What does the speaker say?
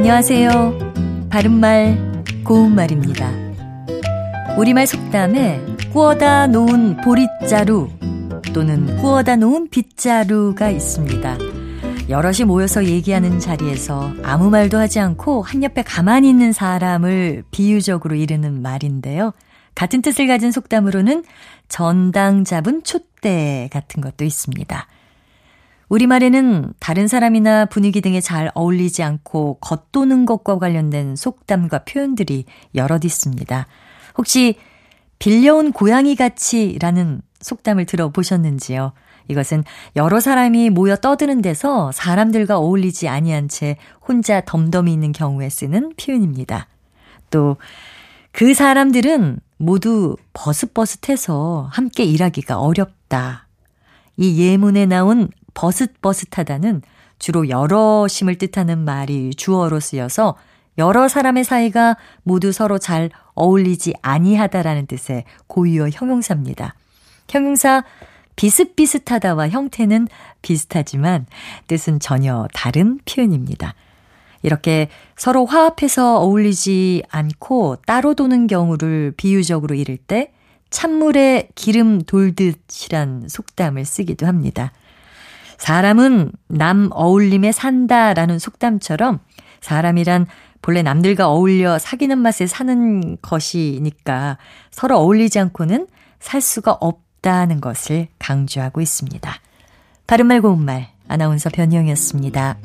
안녕하세요. 바른말, 고운말입니다. 우리말 속담에 꾸어다 놓은 보릿자루 또는 꾸어다 놓은 빗자루가 있습니다. 여럿이 모여서 얘기하는 자리에서 아무 말도 하지 않고 한 옆에 가만히 있는 사람을 비유적으로 이르는 말인데요. 같은 뜻을 가진 속담으로는 전당 잡은 촛대 같은 것도 있습니다. 우리말에는 다른 사람이나 분위기 등에 잘 어울리지 않고 겉도는 것과 관련된 속담과 표현들이 여럿 있습니다. 혹시 빌려온 고양이 같이라는 속담을 들어보셨는지요? 이것은 여러 사람이 모여 떠드는 데서 사람들과 어울리지 아니한 채 혼자 덤덤히 있는 경우에 쓰는 표현입니다. 또 그 사람들은 모두 버슷버슷해서 함께 일하기가 어렵다. 이 예문에 나온 버슷버슷하다는 주로 여러심을 뜻하는 말이 주어로 쓰여서 여러 사람의 사이가 모두 서로 잘 어울리지 아니하다라는 뜻의 고유어 형용사입니다. 형용사 비슷비슷하다와 형태는 비슷하지만 뜻은 전혀 다른 표현입니다. 이렇게 서로 화합해서 어울리지 않고 따로 도는 경우를 비유적으로 이를 때 찬물에 기름 돌듯이란 속담을 쓰기도 합니다. 사람은 남 어울림에 산다라는 속담처럼 사람이란 본래 남들과 어울려 사귀는 맛에 사는 것이니까 서로 어울리지 않고는 살 수가 없다는 것을 강조하고 있습니다. 바른말 고운말 아나운서 변희영이었습니다.